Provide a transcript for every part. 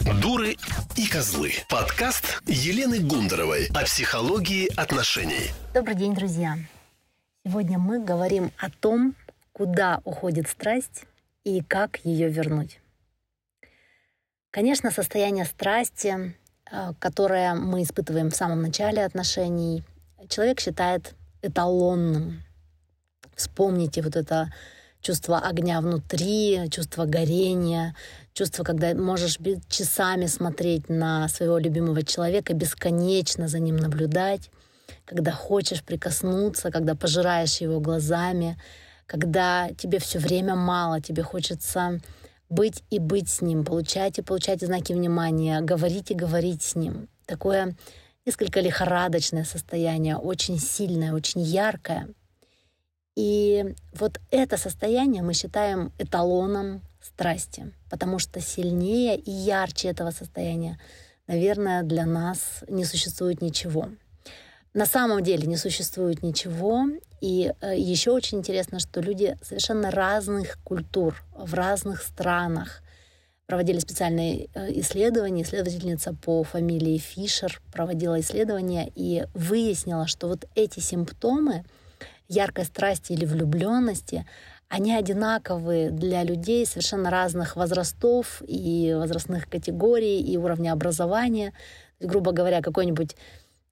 Дуры и козлы. Подкаст Елены Гундаровой о психологии отношений. Добрый день, друзья. Сегодня мы говорим о том, куда уходит страсть и как ее вернуть. Конечно, состояние страсти, э, которое мы испытываем в самом начале отношений, человек считает эталонным. Вспомните вот это чувство огня внутри, чувство горения, чувство, когда можешь часами смотреть на своего любимого человека, бесконечно за ним наблюдать, когда хочешь прикоснуться, когда пожираешь его глазами, когда тебе все время мало, тебе хочется быть и быть с ним, получать и получать знаки внимания, говорить и говорить с ним. Такое несколько лихорадочное состояние, очень сильное, очень яркое — и вот это состояние мы считаем эталоном страсти, потому что сильнее и ярче этого состояния, наверное, для нас не существует ничего. На самом деле не существует ничего. И э, еще очень интересно, что люди совершенно разных культур в разных странах проводили специальные э, исследования. Исследовательница по фамилии Фишер проводила исследования и выяснила, что вот эти симптомы — яркой страсти или влюбленности, они одинаковые для людей совершенно разных возрастов и возрастных категорий и уровня образования. Грубо говоря, какой-нибудь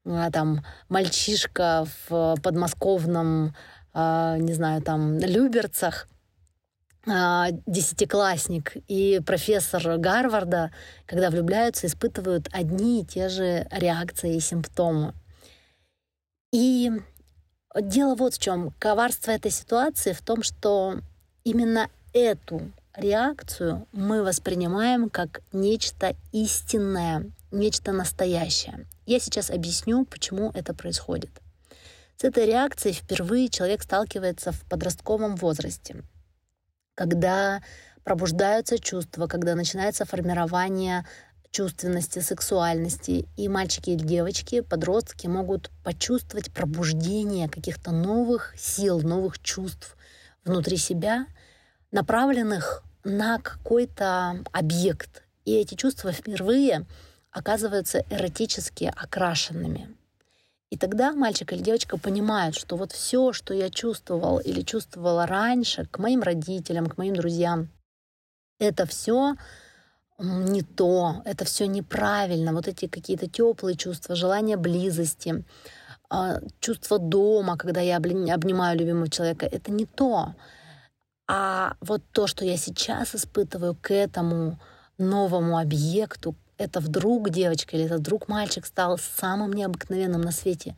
а, там мальчишка в подмосковном, а, не знаю, там Люберцах, а, десятиклассник и профессор Гарварда, когда влюбляются, испытывают одни и те же реакции и симптомы. И Дело вот в чем. Коварство этой ситуации в том, что именно эту реакцию мы воспринимаем как нечто истинное, нечто настоящее. Я сейчас объясню, почему это происходит. С этой реакцией впервые человек сталкивается в подростковом возрасте, когда пробуждаются чувства, когда начинается формирование чувственности, сексуальности. И мальчики или девочки, подростки могут почувствовать пробуждение каких-то новых сил, новых чувств внутри себя, направленных на какой-то объект. И эти чувства впервые оказываются эротически окрашенными. И тогда мальчик или девочка понимают, что вот все, что я чувствовал или чувствовала раньше к моим родителям, к моим друзьям, это все не то, это все неправильно. Вот эти какие-то теплые чувства, желание близости, а, чувство дома, когда я обнимаю любимого человека, это не то. А вот то, что я сейчас испытываю к этому новому объекту, это вдруг девочка или это вдруг мальчик стал самым необыкновенным на свете.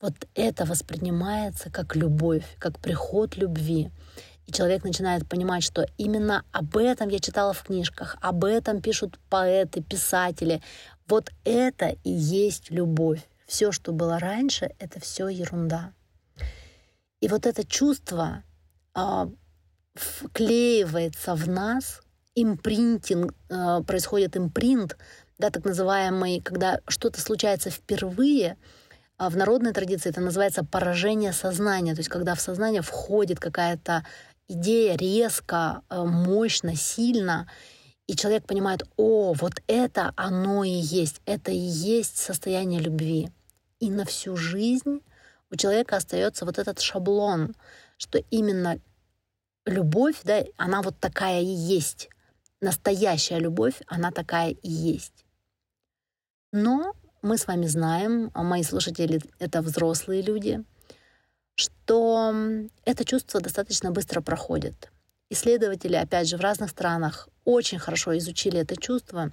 Вот это воспринимается как любовь, как приход любви. И человек начинает понимать, что именно об этом я читала в книжках, об этом пишут поэты, писатели. Вот это и есть любовь. Все, что было раньше, это все ерунда. И вот это чувство э, вклеивается в нас, импринтинг, э, происходит импринт, да, так называемый, когда что-то случается впервые, а в народной традиции это называется поражение сознания, то есть когда в сознание входит какая-то идея резко, э, мощно, сильно, и человек понимает, о, вот это оно и есть, это и есть состояние любви. И на всю жизнь у человека остается вот этот шаблон, что именно любовь, да, она вот такая и есть. Настоящая любовь, она такая и есть. Но мы с вами знаем, а мои слушатели — это взрослые люди — что это чувство достаточно быстро проходит. Исследователи, опять же, в разных странах очень хорошо изучили это чувство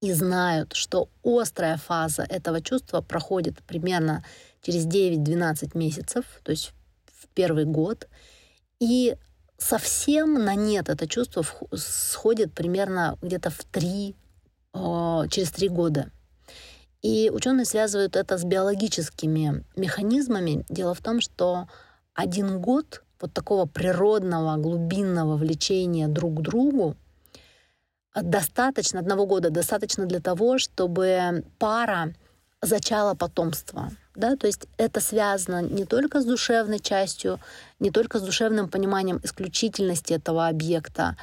и знают, что острая фаза этого чувства проходит примерно через 9-12 месяцев, то есть в первый год, и совсем на нет это чувство сходит примерно где-то в 3, через 3 года. И ученые связывают это с биологическими механизмами. Дело в том, что один год вот такого природного, глубинного влечения друг к другу достаточно, одного года достаточно для того, чтобы пара зачала потомство. Да? То есть это связано не только с душевной частью, не только с душевным пониманием исключительности этого объекта,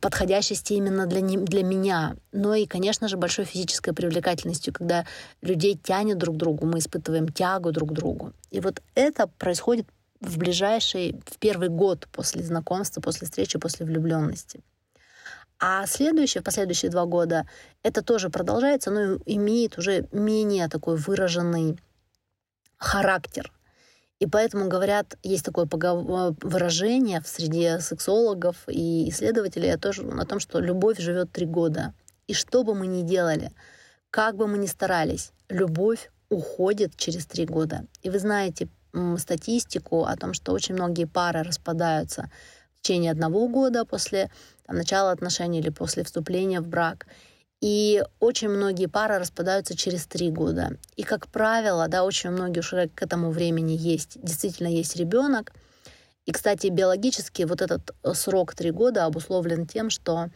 подходящести именно для, не, для меня, но и, конечно же, большой физической привлекательностью, когда людей тянет друг к другу, мы испытываем тягу друг к другу. И вот это происходит в ближайший, в первый год после знакомства, после встречи, после влюбленности. А следующие, последующие два года, это тоже продолжается, но имеет уже менее такой выраженный характер. И поэтому говорят, есть такое выражение в среде сексологов и исследователей о том, что любовь живет три года. И что бы мы ни делали, как бы мы ни старались, любовь уходит через три года. И вы знаете статистику о том, что очень многие пары распадаются в течение одного года после там, начала отношений или после вступления в брак. И очень многие пары распадаются через три года. И, как правило, да, очень многие уже к этому времени есть, действительно есть ребенок. И, кстати, биологически вот этот э, срок три года обусловлен тем, что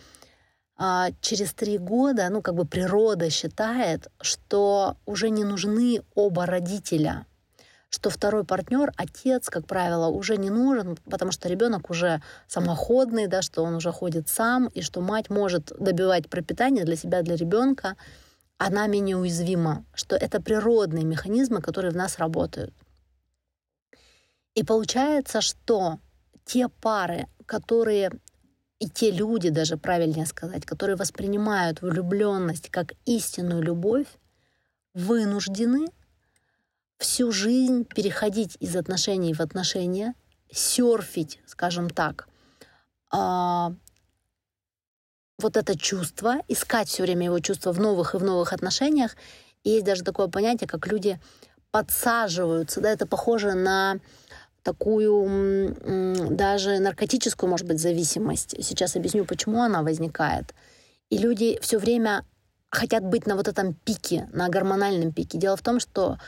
а, через три года, ну, как бы природа считает, что уже не нужны оба родителя что второй партнер, отец, как правило, уже не нужен, потому что ребенок уже самоходный, да, что он уже ходит сам, и что мать может добивать пропитание для себя, для ребенка, она менее уязвима, что это природные механизмы, которые в нас работают. И получается, что те пары, которые и те люди, даже правильнее сказать, которые воспринимают влюбленность как истинную любовь, вынуждены всю жизнь переходить из отношений в отношения, серфить, скажем так, а, вот это чувство, искать все время его чувство в новых и в новых отношениях. И есть даже такое понятие, как люди подсаживаются, да, это похоже на такую даже наркотическую, может быть, зависимость. Сейчас объясню, почему она возникает. И люди все время хотят быть на вот этом пике, на гормональном пике. Дело в том, что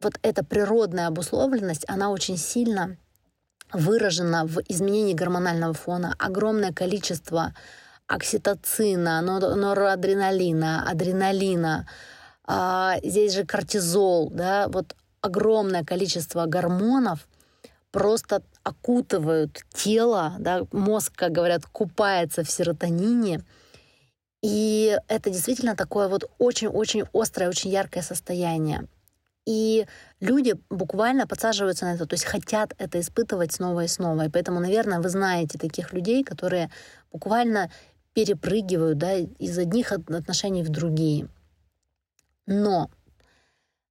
вот эта природная обусловленность, она очень сильно выражена в изменении гормонального фона. Огромное количество окситоцина, норадреналина, адреналина, а, здесь же кортизол, да, вот огромное количество гормонов просто окутывают тело, да, мозг, как говорят, купается в серотонине, и это действительно такое вот очень-очень острое, очень яркое состояние. И люди буквально подсаживаются на это, то есть хотят это испытывать снова и снова. И поэтому, наверное, вы знаете таких людей, которые буквально перепрыгивают да, из одних отношений в другие. Но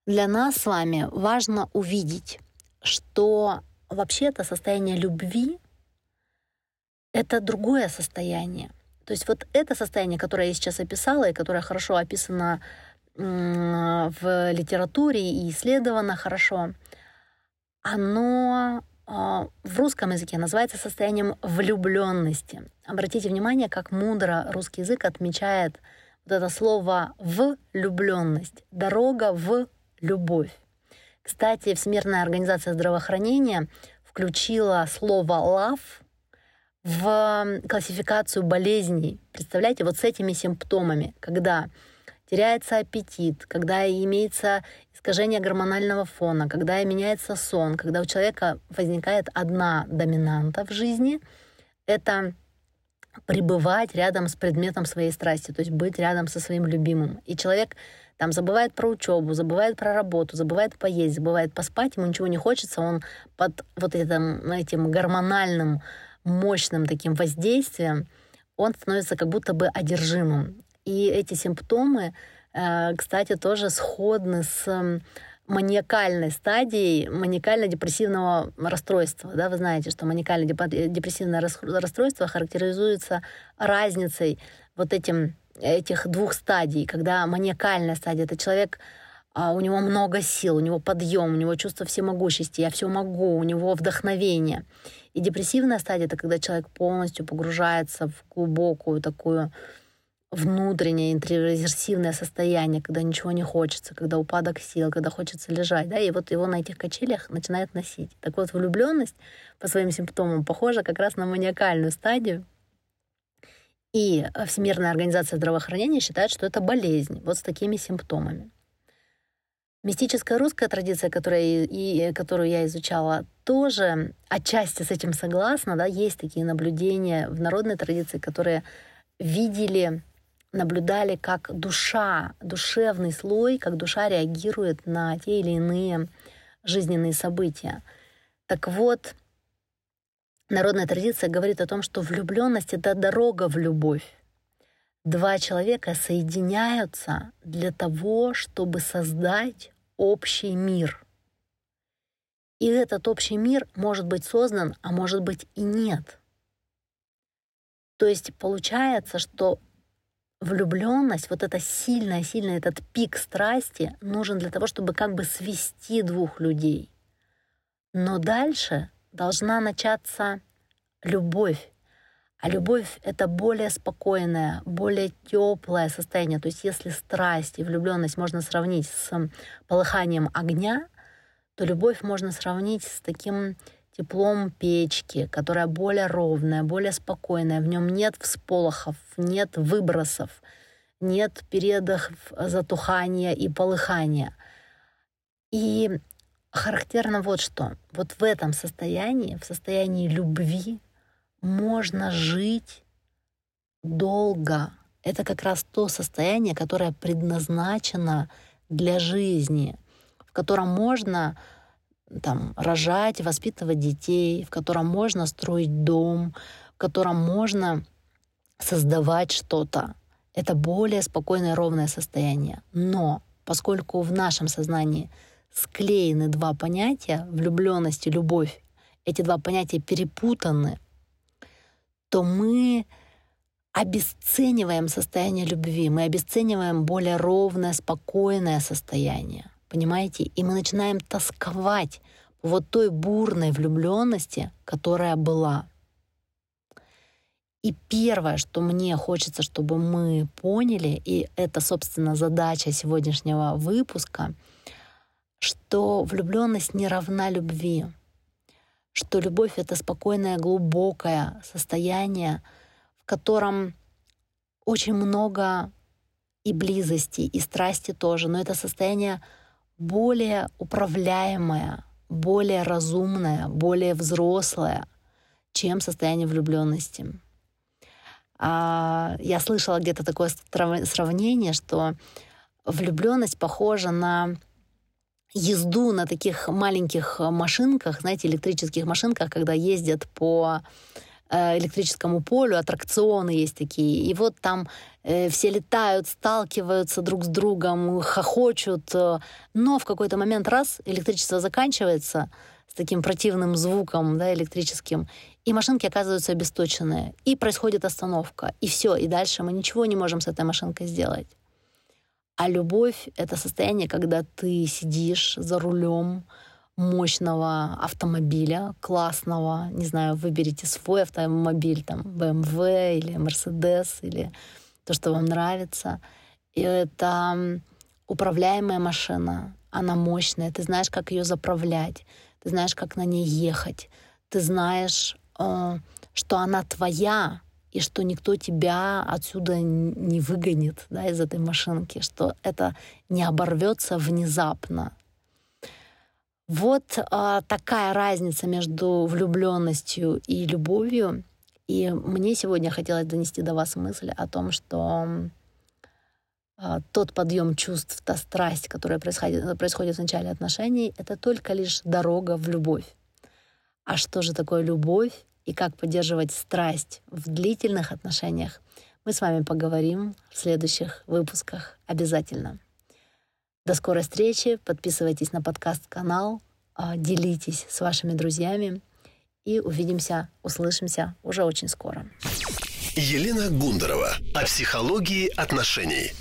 для нас с вами важно увидеть, что вообще это состояние любви — это другое состояние. То есть вот это состояние, которое я сейчас описала и которое хорошо описано в литературе и исследовано хорошо, оно а, в русском языке называется состоянием влюбленности. Обратите внимание, как мудро русский язык отмечает вот это слово «влюбленность», дорога в любовь. Кстати, Всемирная организация здравоохранения включила слово «love» в классификацию болезней. Представляете, вот с этими симптомами, когда теряется аппетит, когда имеется искажение гормонального фона, когда меняется сон, когда у человека возникает одна доминанта в жизни, это пребывать рядом с предметом своей страсти, то есть быть рядом со своим любимым. И человек там забывает про учебу, забывает про работу, забывает поесть, забывает поспать, ему ничего не хочется, он под вот этим, этим гормональным мощным таким воздействием, он становится как будто бы одержимым. И эти симптомы, э, кстати, тоже сходны с маниакальной стадией маниакально-депрессивного расстройства. Да, вы знаете, что маниакально-депрессивное расстройство характеризуется разницей вот этим, этих двух стадий. Когда маниакальная стадия — это человек, а, у него много сил, у него подъем, у него чувство всемогущести, я все могу, у него вдохновение. И депрессивная стадия — это когда человек полностью погружается в глубокую такую внутреннее интроверсивное состояние, когда ничего не хочется, когда упадок сил, когда хочется лежать, да, и вот его на этих качелях начинает носить. Так вот, влюбленность по своим симптомам похожа как раз на маниакальную стадию. И Всемирная организация здравоохранения считает, что это болезнь вот с такими симптомами. Мистическая русская традиция, которая, и, которую я изучала, тоже отчасти с этим согласна. Да? Есть такие наблюдения в народной традиции, которые видели, наблюдали, как душа, душевный слой, как душа реагирует на те или иные жизненные события. Так вот, народная традиция говорит о том, что влюбленность это дорога в любовь. Два человека соединяются для того, чтобы создать общий мир. И этот общий мир может быть создан, а может быть и нет. То есть получается, что влюбленность, вот эта сильная, сильная, этот пик страсти нужен для того, чтобы как бы свести двух людей. Но дальше должна начаться любовь. А любовь — это более спокойное, более теплое состояние. То есть если страсть и влюбленность можно сравнить с полыханием огня, то любовь можно сравнить с таким теплом печки, которая более ровная, более спокойная. В нем нет всполохов, нет выбросов, нет периодов затухания и полыхания. И характерно вот что. Вот в этом состоянии, в состоянии любви, можно жить долго. Это как раз то состояние, которое предназначено для жизни, в котором можно там, рожать, воспитывать детей, в котором можно строить дом, в котором можно создавать что-то. Это более спокойное, ровное состояние. Но поскольку в нашем сознании склеены два понятия, влюбленность и любовь, эти два понятия перепутаны, то мы обесцениваем состояние любви, мы обесцениваем более ровное, спокойное состояние. Понимаете? И мы начинаем тосковать по вот той бурной влюбленности, которая была. И первое, что мне хочется, чтобы мы поняли, и это, собственно, задача сегодняшнего выпуска, что влюбленность не равна любви что любовь — это спокойное, глубокое состояние, в котором очень много и близости, и страсти тоже, но это состояние более управляемое, более разумное, более взрослое, чем состояние влюбленности. А, я слышала где-то такое сравнение, что влюбленность похожа на езду на таких маленьких э, машинках, знаете, электрических машинках, когда ездят по электрическому полю, аттракционы есть такие, и вот там э, все летают, сталкиваются друг с другом, хохочут, э, но в какой-то момент раз электричество заканчивается с таким противным звуком, да, электрическим, и машинки оказываются обесточенные, и происходит остановка, и все, и дальше мы ничего не можем с этой машинкой сделать. А любовь — это состояние, когда ты сидишь за рулем мощного автомобиля, классного, не знаю, выберите свой автомобиль, там, BMW или Mercedes, или то, что вам нравится. И это управляемая машина, она мощная, ты знаешь, как ее заправлять, ты знаешь, как на ней ехать, ты знаешь, э, что она твоя, и что никто тебя отсюда не выгонит да, из этой машинки, что это не оборвется внезапно. Вот а, такая разница между влюбленностью и любовью. И мне сегодня хотелось донести до вас мысль о том, что а, тот подъем чувств, та страсть, которая происходит, происходит в начале отношений, это только лишь дорога в любовь. А что же такое любовь? и как поддерживать страсть в длительных отношениях, мы с вами поговорим в следующих выпусках обязательно. До скорой встречи, подписывайтесь на подкаст-канал, а, делитесь с вашими друзьями и увидимся, услышимся уже очень скоро. Елена Гундарова о психологии отношений.